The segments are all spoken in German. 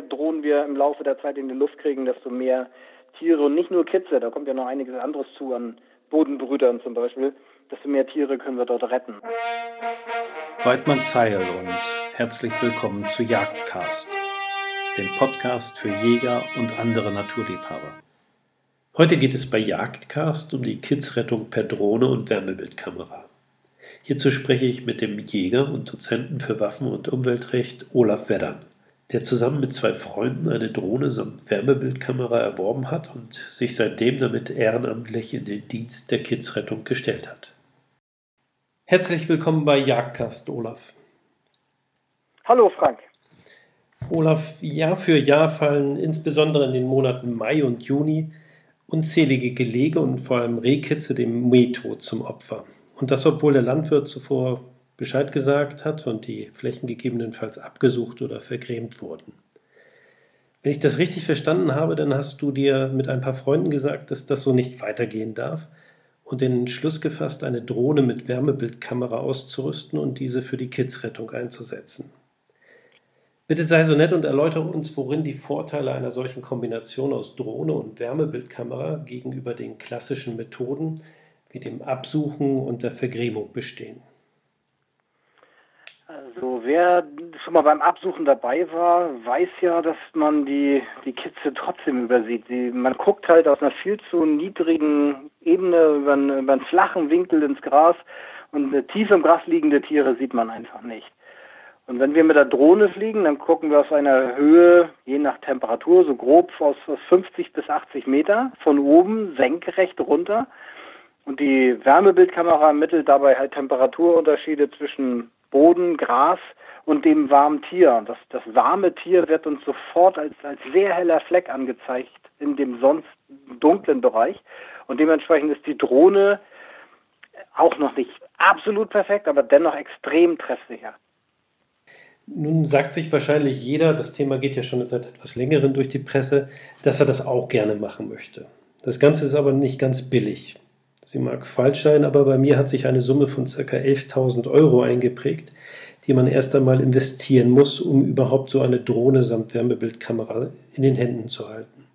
mehr Drohnen wir im Laufe der Zeit in die Luft kriegen, desto mehr Tiere und nicht nur Kitze, da kommt ja noch einiges anderes zu an Bodenbrütern zum Beispiel, desto mehr Tiere können wir dort retten. Weidmann Zeil und herzlich willkommen zu Jagdcast, dem Podcast für Jäger und andere Naturliebhaber. Heute geht es bei Jagdcast um die Kidsrettung per Drohne und Wärmebildkamera. Hierzu spreche ich mit dem Jäger und Dozenten für Waffen- und Umweltrecht Olaf Weddern, der zusammen mit zwei Freunden eine Drohne samt Wärmebildkamera erworben hat und sich seitdem damit ehrenamtlich in den Dienst der Kidsrettung gestellt hat. Herzlich willkommen bei Jagdcast, Olaf. Hallo Frank. Olaf, Jahr für Jahr fallen insbesondere in den Monaten Mai und Juni unzählige Gelege und vor allem Rehkitze dem Mähtod zum Opfer. Und das, obwohl der Landwirt zuvor Bescheid gesagt hat und die Flächen gegebenenfalls abgesucht oder vergrämt wurden. Wenn ich das richtig verstanden habe, dann hast du dir mit ein paar Freunden gesagt, dass das so nicht weitergehen darf und den Entschluss gefasst, eine Drohne mit Wärmebildkamera auszurüsten und diese für die Kidsrettung einzusetzen. Bitte sei so nett und erläutere uns, worin die Vorteile einer solchen Kombination aus Drohne und Wärmebildkamera gegenüber den klassischen Methoden wie dem Absuchen und der Vergrämung bestehen. Also wer schon mal beim Absuchen dabei war, weiß ja, dass man die, die Kitze trotzdem übersieht. Sie, man guckt halt aus einer viel zu niedrigen Ebene über einen, über einen flachen Winkel ins Gras und tief im Gras liegende Tiere sieht man einfach nicht. Und wenn wir mit der Drohne fliegen, dann gucken wir aus einer Höhe, je nach Temperatur, so grob aus 50 bis 80 Meter von oben senkrecht runter. Und die Wärmebildkamera ermittelt dabei halt Temperaturunterschiede zwischen Boden, Gras und dem warmen Tier. Das, das warme Tier wird uns sofort als, als sehr heller Fleck angezeigt in dem sonst dunklen Bereich. Und dementsprechend ist die Drohne auch noch nicht absolut perfekt, aber dennoch extrem treffsicher. Nun sagt sich wahrscheinlich jeder, das Thema geht ja schon seit etwas längerem durch die Presse, dass er das auch gerne machen möchte. Das Ganze ist aber nicht ganz billig. Sie mag falsch sein, aber bei mir hat sich eine Summe von ca. 11.000 Euro eingeprägt, die man erst einmal investieren muss, um überhaupt so eine Drohne samt Wärmebildkamera in den Händen zu halten.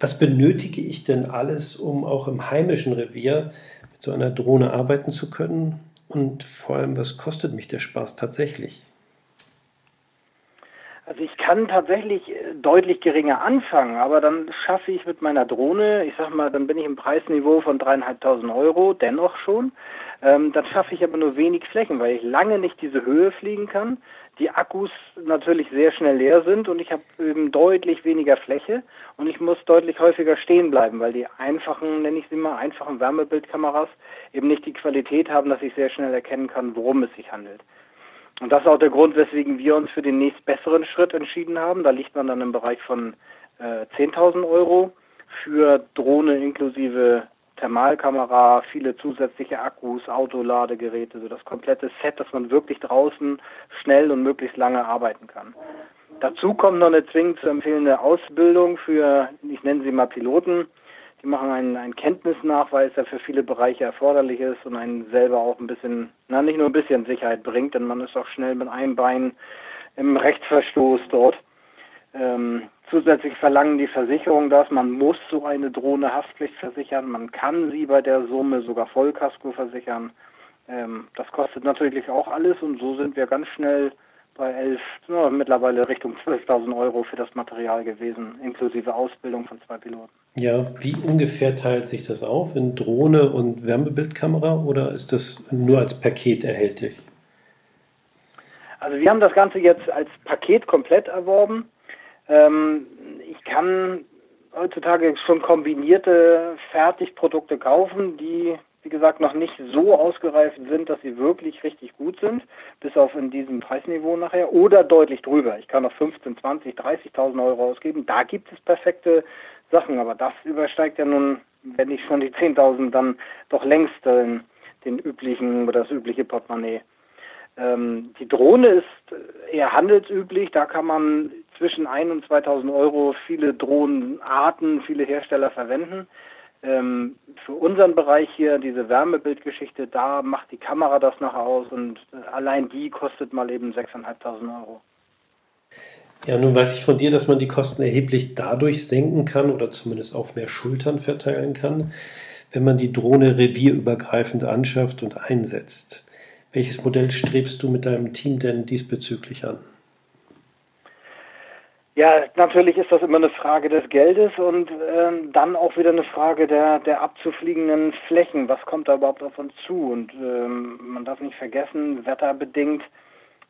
Was benötige ich denn alles, um auch im heimischen Revier mit so einer Drohne arbeiten zu können? Und vor allem, was kostet mich der Spaß tatsächlich? Ich kann tatsächlich äh, deutlich geringer anfangen, aber dann schaffe ich mit meiner Drohne, ich sag mal, dann bin ich im Preisniveau von dreieinhalbtausend Euro, dennoch schon. Ähm, dann schaffe ich aber nur wenig Flächen, weil ich lange nicht diese Höhe fliegen kann. Die Akkus natürlich sehr schnell leer sind und ich habe eben deutlich weniger Fläche und ich muss deutlich häufiger stehen bleiben, weil die einfachen, nenne ich sie mal, einfachen Wärmebildkameras eben nicht die Qualität haben, dass ich sehr schnell erkennen kann, worum es sich handelt. Und das ist auch der Grund, weswegen wir uns für den nächstbesseren Schritt entschieden haben. Da liegt man dann im Bereich von äh, 10.000 Euro für Drohne inklusive Thermalkamera, viele zusätzliche Akkus, Autoladegeräte, so das komplette Set, dass man wirklich draußen schnell und möglichst lange arbeiten kann. Dazu kommt noch eine zwingend zu empfehlende Ausbildung für, ich nenne sie mal Piloten, die machen einen, einen Kenntnisnachweis, der für viele Bereiche erforderlich ist und einen selber auch ein bisschen, na nicht nur ein bisschen Sicherheit bringt, denn man ist auch schnell mit einem Bein im Rechtsverstoß dort. Ähm, zusätzlich verlangen die Versicherungen das, man muss so eine Drohne Haftpflicht versichern, man kann sie bei der Summe sogar Vollkasko versichern. Ähm, das kostet natürlich auch alles und so sind wir ganz schnell bei 11, no, mittlerweile Richtung 12.000 Euro für das Material gewesen, inklusive Ausbildung von zwei Piloten. Ja, wie ungefähr teilt sich das auf in Drohne und Wärmebildkamera oder ist das nur als Paket erhältlich? Also wir haben das Ganze jetzt als Paket komplett erworben. Ähm, ich kann heutzutage schon kombinierte Fertigprodukte kaufen, die wie gesagt, noch nicht so ausgereift sind, dass sie wirklich richtig gut sind, bis auf in diesem Preisniveau nachher, oder deutlich drüber. Ich kann noch 15, 20, 30.000 Euro ausgeben. Da gibt es perfekte Sachen, aber das übersteigt ja nun, wenn nicht schon die 10.000, dann doch längst äh, den üblichen oder das übliche Portemonnaie. Ähm, die Drohne ist eher handelsüblich, da kann man zwischen 1 und 2000 Euro viele Drohnenarten, viele Hersteller verwenden. Ähm, für unseren Bereich hier, diese Wärmebildgeschichte, da macht die Kamera das noch aus und allein die kostet mal eben 6.500 Euro. Ja, nun weiß ich von dir, dass man die Kosten erheblich dadurch senken kann oder zumindest auf mehr Schultern verteilen kann, wenn man die Drohne revierübergreifend anschafft und einsetzt. Welches Modell strebst du mit deinem Team denn diesbezüglich an? Ja, natürlich ist das immer eine Frage des Geldes und ähm, dann auch wieder eine Frage der, der abzufliegenden Flächen. Was kommt da überhaupt auf uns zu? Und ähm, man darf nicht vergessen, wetterbedingt,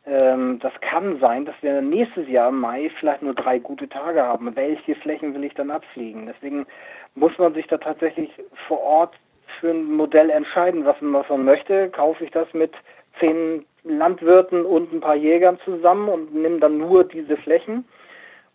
ähm, das kann sein, dass wir nächstes Jahr im Mai vielleicht nur drei gute Tage haben. Welche Flächen will ich dann abfliegen? Deswegen muss man sich da tatsächlich vor Ort für ein Modell entscheiden, was man, was man möchte. Kaufe ich das mit zehn Landwirten und ein paar Jägern zusammen und nehme dann nur diese Flächen?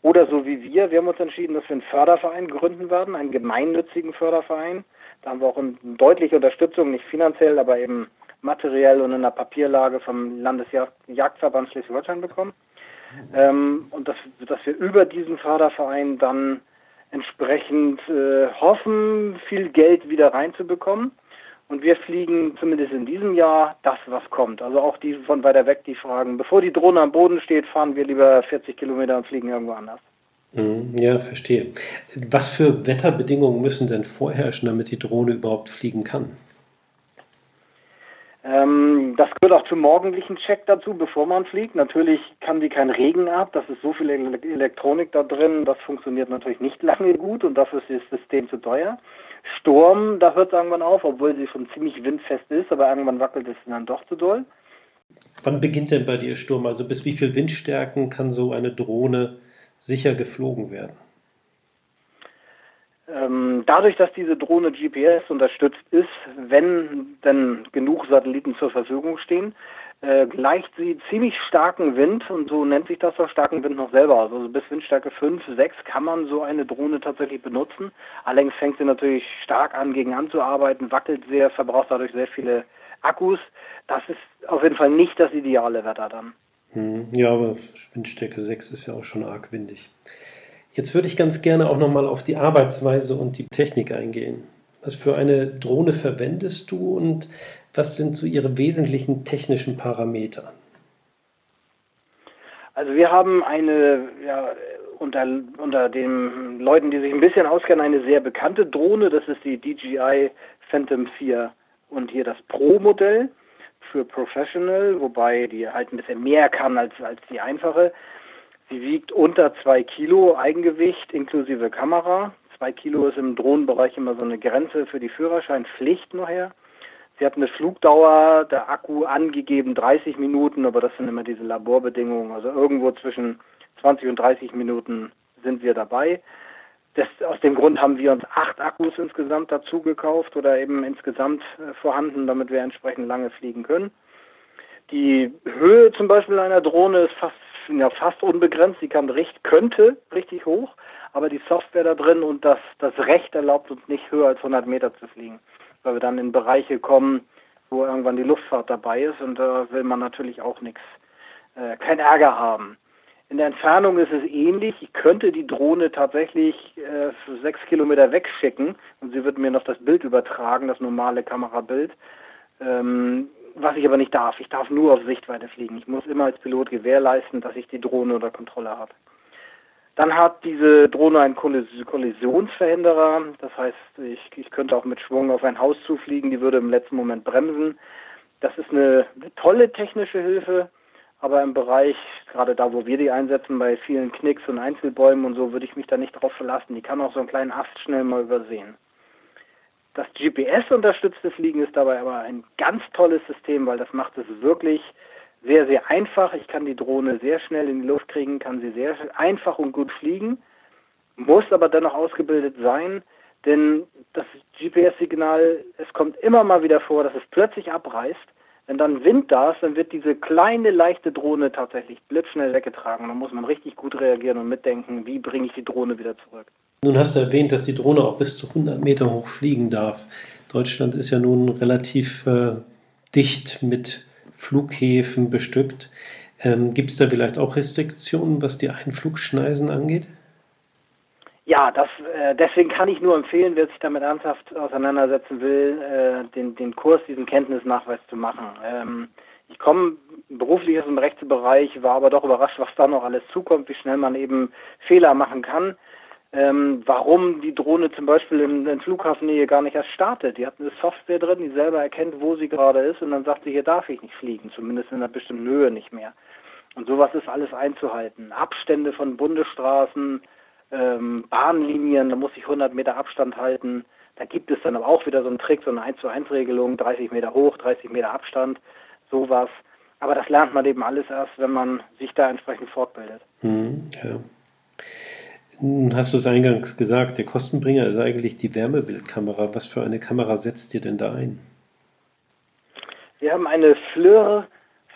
Oder so wie wir, wir haben uns entschieden, dass wir einen Förderverein gründen werden, einen gemeinnützigen Förderverein. Da haben wir auch eine deutliche Unterstützung, nicht finanziell, aber eben materiell und in der Papierlage vom Landesjagdverband Schleswig-Holstein bekommen. Ähm, und dass, dass wir über diesen Förderverein dann entsprechend äh, hoffen, viel Geld wieder reinzubekommen. Und wir fliegen zumindest in diesem Jahr das, was kommt. Also auch die von weiter weg, die fragen, bevor die Drohne am Boden steht, fahren wir lieber 40 Kilometer und fliegen irgendwo anders. Mhm, ja, verstehe. Was für Wetterbedingungen müssen denn vorherrschen, damit die Drohne überhaupt fliegen kann? Ähm, das gehört auch zum morgendlichen Check dazu, bevor man fliegt. Natürlich kann die kein Regen ab, das ist so viel Elektronik da drin, das funktioniert natürlich nicht lange gut und dafür ist das System zu teuer. Sturm, da hört es irgendwann auf, obwohl sie schon ziemlich windfest ist, aber irgendwann wackelt es dann doch zu doll. Wann beginnt denn bei dir Sturm? Also bis wie viel Windstärken kann so eine Drohne sicher geflogen werden? Ähm, dadurch, dass diese Drohne GPS unterstützt ist, wenn denn genug Satelliten zur Verfügung stehen, äh, gleicht sie ziemlich starken Wind und so nennt sich das auch starken Wind noch selber. Also bis Windstärke 5, 6 kann man so eine Drohne tatsächlich benutzen. Allerdings fängt sie natürlich stark an, gegen anzuarbeiten, wackelt sehr, verbraucht dadurch sehr viele Akkus. Das ist auf jeden Fall nicht das ideale Wetter dann. Hm, ja, aber Windstärke 6 ist ja auch schon arg windig. Jetzt würde ich ganz gerne auch nochmal auf die Arbeitsweise und die Technik eingehen. Was für eine Drohne verwendest du und was sind so ihre wesentlichen technischen Parameter? Also wir haben eine, ja, unter, unter den Leuten, die sich ein bisschen auskennen, eine sehr bekannte Drohne. Das ist die DJI Phantom 4 und hier das Pro-Modell für Professional, wobei die halt ein bisschen mehr kann als, als die einfache. Sie wiegt unter zwei Kilo Eigengewicht inklusive Kamera. Zwei Kilo ist im Drohnenbereich immer so eine Grenze für die Führerscheinpflicht nachher. Sie hat eine Flugdauer, der Akku angegeben 30 Minuten, aber das sind immer diese Laborbedingungen. Also irgendwo zwischen 20 und 30 Minuten sind wir dabei. Das, aus dem Grund haben wir uns acht Akkus insgesamt dazu gekauft oder eben insgesamt äh, vorhanden, damit wir entsprechend lange fliegen können. Die Höhe zum Beispiel einer Drohne ist fast ja fast unbegrenzt. Sie kann recht, könnte richtig hoch, aber die Software da drin und das, das Recht erlaubt uns nicht höher als 100 Meter zu fliegen, weil wir dann in Bereiche kommen, wo irgendwann die Luftfahrt dabei ist und da will man natürlich auch nichts, äh, kein Ärger haben. In der Entfernung ist es ähnlich. Ich könnte die Drohne tatsächlich äh, sechs Kilometer wegschicken und sie wird mir noch das Bild übertragen, das normale Kamerabild. Ähm, was ich aber nicht darf. Ich darf nur auf Sichtweite fliegen. Ich muss immer als Pilot gewährleisten, dass ich die Drohne unter Kontrolle habe. Dann hat diese Drohne einen Kollisionsverhinderer. Das heißt, ich, ich könnte auch mit Schwung auf ein Haus zufliegen, die würde im letzten Moment bremsen. Das ist eine, eine tolle technische Hilfe, aber im Bereich, gerade da, wo wir die einsetzen, bei vielen Knicks und Einzelbäumen und so, würde ich mich da nicht drauf verlassen. Die kann auch so einen kleinen Ast schnell mal übersehen. Das GPS-unterstützte Fliegen ist dabei aber ein ganz tolles System, weil das macht es wirklich sehr, sehr einfach. Ich kann die Drohne sehr schnell in die Luft kriegen, kann sie sehr einfach und gut fliegen, muss aber dennoch ausgebildet sein, denn das GPS-Signal, es kommt immer mal wieder vor, dass es plötzlich abreißt. Wenn dann Wind da ist, dann wird diese kleine, leichte Drohne tatsächlich blitzschnell weggetragen. Da muss man richtig gut reagieren und mitdenken, wie bringe ich die Drohne wieder zurück. Nun hast du erwähnt, dass die Drohne auch bis zu 100 Meter hoch fliegen darf. Deutschland ist ja nun relativ äh, dicht mit Flughäfen bestückt. Ähm, Gibt es da vielleicht auch Restriktionen, was die Einflugschneisen angeht? Ja, das, äh, deswegen kann ich nur empfehlen, wer sich damit ernsthaft auseinandersetzen will, äh, den, den Kurs, diesen Kenntnisnachweis zu machen. Ähm, ich komme beruflich aus dem Rechtsbereich, war aber doch überrascht, was da noch alles zukommt, wie schnell man eben Fehler machen kann. Ähm, warum die Drohne zum Beispiel in, in Flughafennähe gar nicht erst startet. Die hat eine Software drin, die selber erkennt, wo sie gerade ist und dann sagt sie, hier darf ich nicht fliegen, zumindest in einer bestimmten Höhe nicht mehr. Und sowas ist alles einzuhalten. Abstände von Bundesstraßen, ähm, Bahnlinien, da muss ich 100 Meter Abstand halten. Da gibt es dann aber auch wieder so einen Trick, so eine 1 zu 1 Regelung, 30 Meter hoch, 30 Meter Abstand, sowas. Aber das lernt man eben alles erst, wenn man sich da entsprechend fortbildet. Hm, ja. Nun hast du es eingangs gesagt, der Kostenbringer ist eigentlich die Wärmebildkamera. Was für eine Kamera setzt ihr denn da ein? Wir haben eine FLIR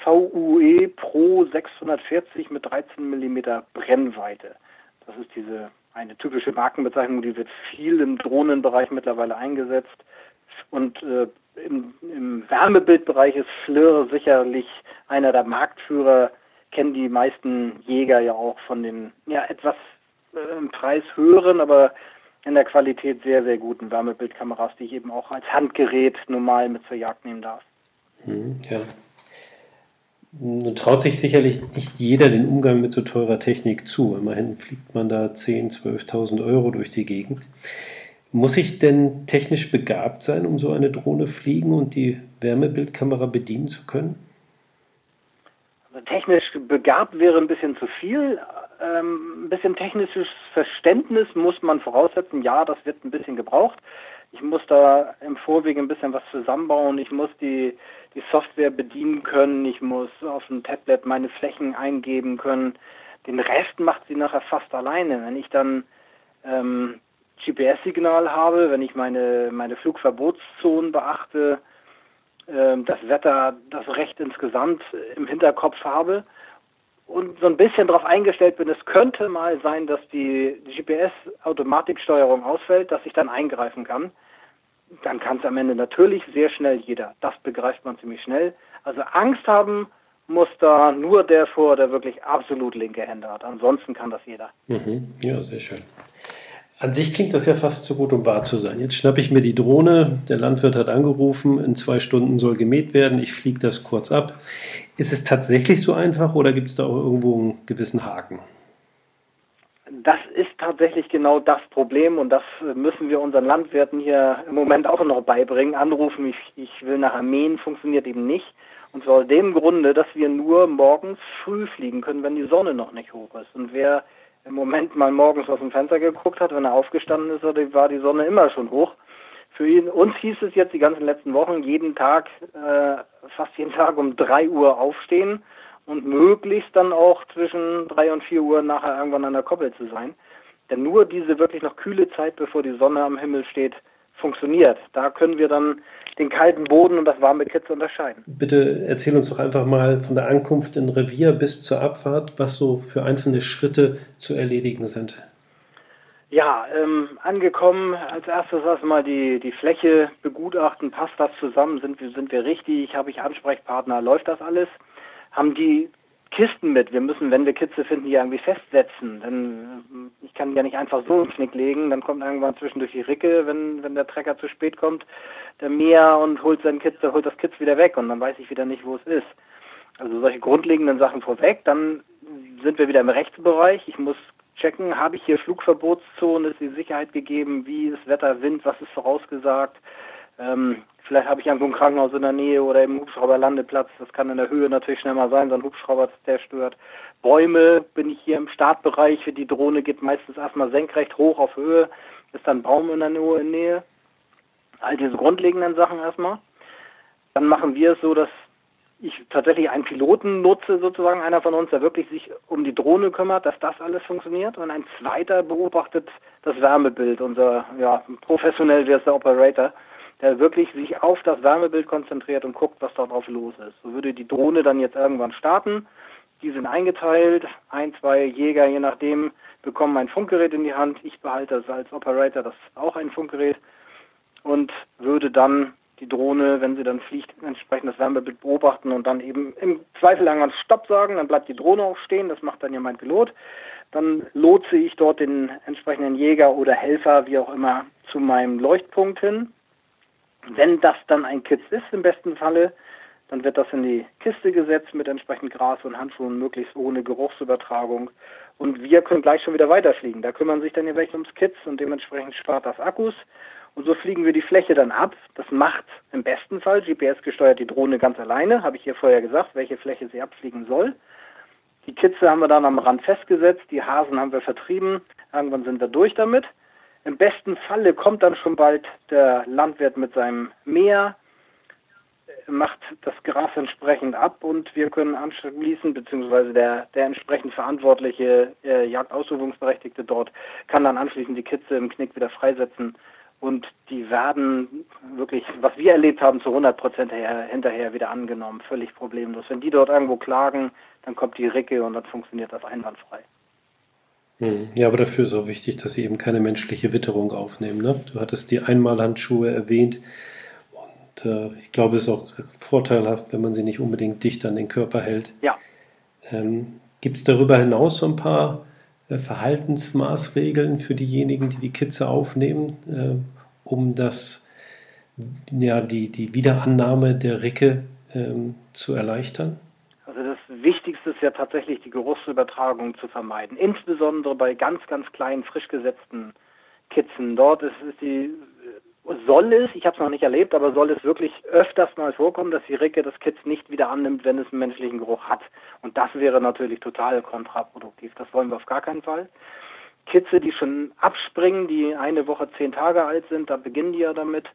VUE Pro 640 mit 13 mm Brennweite. Das ist diese eine typische Markenbezeichnung, die wird viel im Drohnenbereich mittlerweile eingesetzt. Und äh, im, im Wärmebildbereich ist FLIR sicherlich einer der Marktführer, kennen die meisten Jäger ja auch von den ja etwas im Preis höheren, aber in der Qualität sehr, sehr guten Wärmebildkameras, die ich eben auch als Handgerät normal mit zur Jagd nehmen darf. Hm, ja. Nun traut sich sicherlich nicht jeder den Umgang mit so teurer Technik zu. Immerhin fliegt man da 10.000, 12.000 Euro durch die Gegend. Muss ich denn technisch begabt sein, um so eine Drohne fliegen und die Wärmebildkamera bedienen zu können? Also technisch begabt wäre ein bisschen zu viel. Ähm, ein bisschen technisches Verständnis muss man voraussetzen. Ja, das wird ein bisschen gebraucht. Ich muss da im Vorwege ein bisschen was zusammenbauen. Ich muss die die Software bedienen können. Ich muss auf dem Tablet meine Flächen eingeben können. Den Rest macht sie nachher fast alleine. Wenn ich dann ähm, GPS-Signal habe, wenn ich meine, meine Flugverbotszonen beachte, äh, das Wetter, das Recht insgesamt im Hinterkopf habe und so ein bisschen darauf eingestellt bin, es könnte mal sein, dass die GPS-Automatiksteuerung ausfällt, dass ich dann eingreifen kann dann kann es am Ende natürlich sehr schnell jeder. Das begreift man ziemlich schnell. Also Angst haben muss da nur der vor, der wirklich absolut linke Hände hat. Ansonsten kann das jeder. Mhm. Ja, sehr schön. An sich klingt das ja fast zu gut, um wahr zu sein. Jetzt schnappe ich mir die Drohne, der Landwirt hat angerufen, in zwei Stunden soll gemäht werden, ich fliege das kurz ab. Ist es tatsächlich so einfach oder gibt es da auch irgendwo einen gewissen Haken? das ist tatsächlich genau das Problem und das müssen wir unseren Landwirten hier im Moment auch noch beibringen. Anrufen, ich, ich will nach Armeen, funktioniert eben nicht. Und zwar aus dem Grunde, dass wir nur morgens früh fliegen können, wenn die Sonne noch nicht hoch ist. Und wer im Moment mal morgens aus dem Fenster geguckt hat, wenn er aufgestanden ist, war die Sonne immer schon hoch. Für ihn, uns hieß es jetzt die ganzen letzten Wochen, jeden Tag, äh, fast jeden Tag um drei Uhr aufstehen und möglichst dann auch zwischen drei und vier Uhr nachher irgendwann an der Koppel zu sein. Denn nur diese wirklich noch kühle Zeit, bevor die Sonne am Himmel steht, funktioniert. Da können wir dann den kalten Boden und das warme Kitz unterscheiden. Bitte erzähl uns doch einfach mal von der Ankunft in Revier bis zur Abfahrt, was so für einzelne Schritte zu erledigen sind. Ja, ähm, angekommen, als erstes erstmal die, die Fläche begutachten, passt das zusammen, sind, sind wir richtig, habe ich Ansprechpartner, läuft das alles? haben die Kisten mit. Wir müssen, wenn wir Kitze finden, die irgendwie festsetzen. Denn äh, ich kann ja nicht einfach so einen Knick legen. Dann kommt irgendwann zwischendurch die Ricke, wenn, wenn der Trecker zu spät kommt, der Meer und holt sein Kitz, holt das Kitz wieder weg und dann weiß ich wieder nicht, wo es ist. Also solche grundlegenden Sachen vorweg. Dann sind wir wieder im Rechtsbereich. Ich muss checken, habe ich hier Flugverbotszone, ist die Sicherheit gegeben, wie ist Wetter, Wind, was ist vorausgesagt. Ähm, Vielleicht habe ich irgendwo ein Krankenhaus in der Nähe oder im Hubschrauberlandeplatz. Das kann in der Höhe natürlich schnell mal sein, so ein Hubschrauber, der stört. Bäume bin ich hier im Startbereich. Die Drohne geht meistens erstmal senkrecht hoch auf Höhe. Ist dann Baum in der Nähe. All diese grundlegenden Sachen erstmal. Dann machen wir es so, dass ich tatsächlich einen Piloten nutze, sozusagen einer von uns, der wirklich sich um die Drohne kümmert, dass das alles funktioniert. Und ein zweiter beobachtet das Wärmebild. Unser, ja, professionell wäre es der Operator der wirklich sich auf das Wärmebild konzentriert und guckt, was da drauf los ist. So würde die Drohne dann jetzt irgendwann starten. Die sind eingeteilt, ein, zwei Jäger, je nachdem, bekommen ein Funkgerät in die Hand. Ich behalte es als Operator, das ist auch ein Funkgerät und würde dann die Drohne, wenn sie dann fliegt, entsprechend das Wärmebild beobachten und dann eben im Zweifel irgendwann Stopp sagen, dann bleibt die Drohne auch stehen, das macht dann ja mein Pilot. Dann lotse ich dort den entsprechenden Jäger oder Helfer, wie auch immer, zu meinem Leuchtpunkt hin. Wenn das dann ein Kitz ist, im besten Falle, Dann wird das in die Kiste gesetzt mit entsprechend Gras und Handschuhen, möglichst ohne Geruchsübertragung. Und wir können gleich schon wieder weiterfliegen. Da kümmern sich dann die welche ums Kids und dementsprechend spart das Akkus. Und so fliegen wir die Fläche dann ab. Das macht im besten Fall GPS gesteuert die Drohne ganz alleine, habe ich hier vorher gesagt, welche Fläche sie abfliegen soll. Die Kitze haben wir dann am Rand festgesetzt, die Hasen haben wir vertrieben. Irgendwann sind wir durch damit. Im besten Falle kommt dann schon bald der Landwirt mit seinem Mäher, macht das Gras entsprechend ab und wir können anschließend, beziehungsweise der, der entsprechend verantwortliche äh, Jagdausübungsberechtigte dort kann dann anschließend die Kitze im Knick wieder freisetzen und die werden wirklich, was wir erlebt haben, zu 100 Prozent hinterher wieder angenommen, völlig problemlos. Wenn die dort irgendwo klagen, dann kommt die Ricke und dann funktioniert das einwandfrei. Hm. Ja, aber dafür ist auch wichtig, dass sie eben keine menschliche Witterung aufnehmen. Ne? Du hattest die Einmalhandschuhe erwähnt. Und äh, ich glaube, es ist auch vorteilhaft, wenn man sie nicht unbedingt dicht an den Körper hält. Ja. Ähm, Gibt es darüber hinaus so ein paar äh, Verhaltensmaßregeln für diejenigen, die die Kitze aufnehmen, äh, um das, ja, die, die Wiederannahme der Ricke ähm, zu erleichtern? Wichtigste ist ja tatsächlich die Geruchsübertragung zu vermeiden, insbesondere bei ganz, ganz kleinen, frisch gesetzten Kitzen. Dort ist, ist die soll es, ich habe es noch nicht erlebt, aber soll es wirklich öfters mal vorkommen, dass die Ricke das Kitz nicht wieder annimmt, wenn es einen menschlichen Geruch hat. Und das wäre natürlich total kontraproduktiv. Das wollen wir auf gar keinen Fall. Kitze, die schon abspringen, die eine Woche zehn Tage alt sind, da beginnen die ja damit.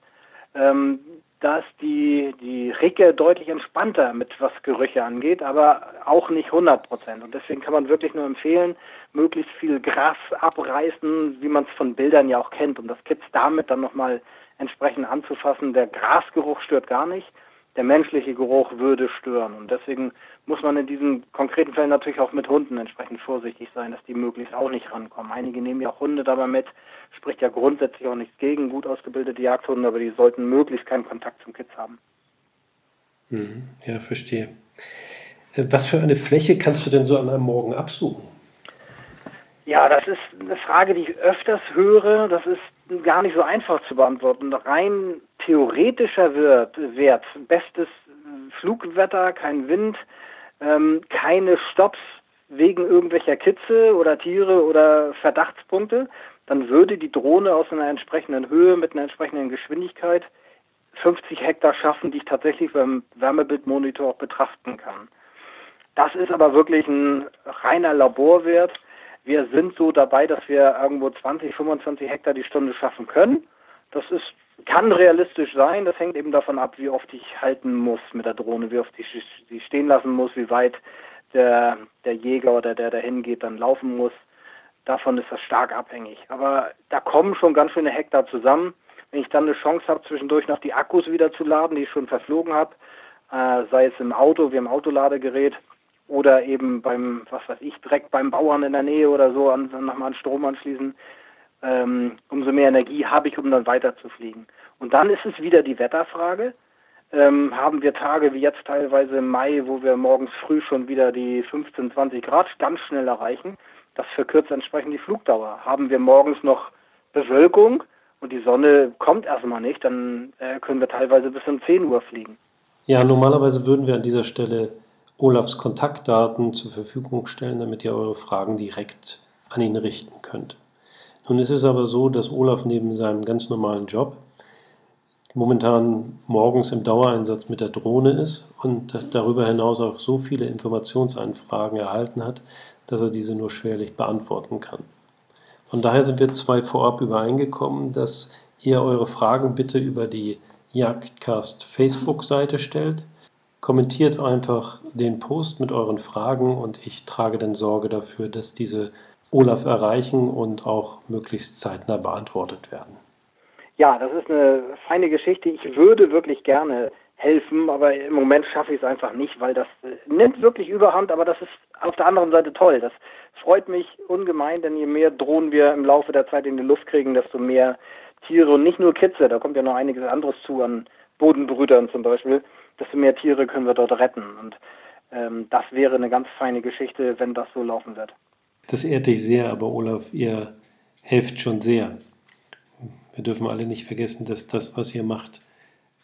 Ähm, da ist die, die Ricke deutlich entspannter mit was Gerüche angeht, aber auch nicht 100 Prozent. Und deswegen kann man wirklich nur empfehlen, möglichst viel Gras abreißen, wie man es von Bildern ja auch kennt, um das Kitz damit dann nochmal entsprechend anzufassen. Der Grasgeruch stört gar nicht der menschliche Geruch würde stören. Und deswegen muss man in diesen konkreten Fällen natürlich auch mit Hunden entsprechend vorsichtig sein, dass die möglichst auch nicht rankommen. Einige nehmen ja auch Hunde dabei mit, spricht ja grundsätzlich auch nichts gegen gut ausgebildete Jagdhunde, aber die sollten möglichst keinen Kontakt zum Kitz haben. Mhm. Ja, verstehe. Äh, was für eine Fläche kannst du denn so an einem Morgen absuchen? Ja, das ist eine Frage, die ich öfters höre. Das ist gar nicht so einfach zu beantworten. Rein theoretischer Wert, Wert bestes Flugwetter, kein Wind, ähm, keine Stops wegen irgendwelcher Kitze oder Tiere oder Verdachtspunkte, dann würde die Drohne aus einer entsprechenden Höhe mit einer entsprechenden Geschwindigkeit 50 Hektar schaffen, die ich tatsächlich beim Wärmebildmonitor auch betrachten kann. Das ist aber wirklich ein reiner Laborwert. Wir sind so dabei, dass wir irgendwo 20, 25 Hektar die Stunde schaffen können. Das ist kann realistisch sein, das hängt eben davon ab, wie oft ich halten muss mit der Drohne, wie oft ich sie stehen lassen muss, wie weit der, der Jäger oder der dahin geht dann laufen muss. Davon ist das stark abhängig. Aber da kommen schon ganz schöne Hektar zusammen. Wenn ich dann eine Chance habe, zwischendurch noch die Akkus wieder zu laden, die ich schon verflogen habe, äh, sei es im Auto, wie im Autoladegerät, oder eben beim, was weiß ich, direkt beim Bauern in der Nähe oder so an, nochmal an Strom anschließen, ähm, umso mehr Energie habe ich, um dann weiter zu fliegen. Und dann ist es wieder die Wetterfrage. Ähm, haben wir Tage wie jetzt teilweise im Mai, wo wir morgens früh schon wieder die 15, 20 Grad ganz schnell erreichen. Das verkürzt entsprechend die Flugdauer. Haben wir morgens noch Bewölkung und die Sonne kommt erstmal nicht, dann äh, können wir teilweise bis um 10 Uhr fliegen. Ja, normalerweise würden wir an dieser Stelle Olafs Kontaktdaten zur Verfügung stellen, damit ihr eure Fragen direkt an ihn richten könnt. Nun ist es aber so, dass Olaf neben seinem ganz normalen Job momentan morgens im Dauereinsatz mit der Drohne ist und darüber hinaus auch so viele Informationsanfragen erhalten hat, dass er diese nur schwerlich beantworten kann. Von daher sind wir zwei vorab übereingekommen, dass ihr eure Fragen bitte über die Jagdcast Facebook-Seite stellt. Kommentiert einfach den Post mit euren Fragen und ich trage dann Sorge dafür, dass diese Olaf erreichen und auch möglichst zeitnah beantwortet werden. Ja, das ist eine feine Geschichte. Ich würde wirklich gerne helfen, aber im Moment schaffe ich es einfach nicht, weil das äh, nimmt wirklich überhand, aber das ist auf der anderen Seite toll. Das freut mich ungemein, denn je mehr Drohnen wir im Laufe der Zeit in die Luft kriegen, desto mehr Tiere und nicht nur Kitze, da kommt ja noch einiges anderes zu an Bodenbrütern zum Beispiel, desto mehr Tiere können wir dort retten. Und ähm, das wäre eine ganz feine Geschichte, wenn das so laufen wird. Das ehrt dich sehr, aber Olaf, ihr helft schon sehr. Wir dürfen alle nicht vergessen, dass das, was ihr macht,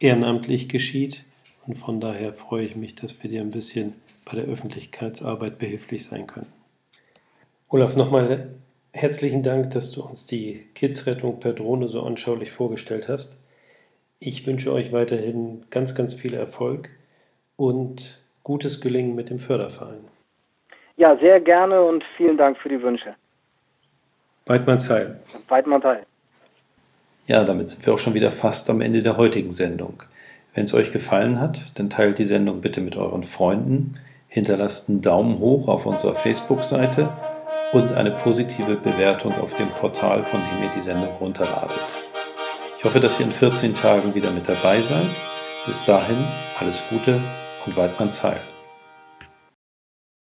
ehrenamtlich geschieht Und von daher freue ich mich, dass wir dir ein bisschen bei der Öffentlichkeitsarbeit behilflich sein können. Olaf, nochmal herzlichen Dank, dass du uns die Kidsrettung per Drohne so anschaulich vorgestellt hast. Ich wünsche euch weiterhin ganz, ganz viel Erfolg und gutes Gelingen mit dem Förderverein. Ja, sehr gerne und vielen Dank für die Wünsche. Weidmannsheil. Weidmannsheil. Ja, damit sind wir auch schon wieder fast am Ende der heutigen Sendung. Wenn es euch gefallen hat, dann teilt die Sendung bitte mit euren Freunden, hinterlasst einen Daumen hoch auf unserer Facebook-Seite und eine positive Bewertung auf dem Portal, von dem ihr die Sendung runterladet. Ich hoffe, dass ihr in 14 Tagen wieder mit dabei seid. Bis dahin alles Gute und Weidmanns Heil.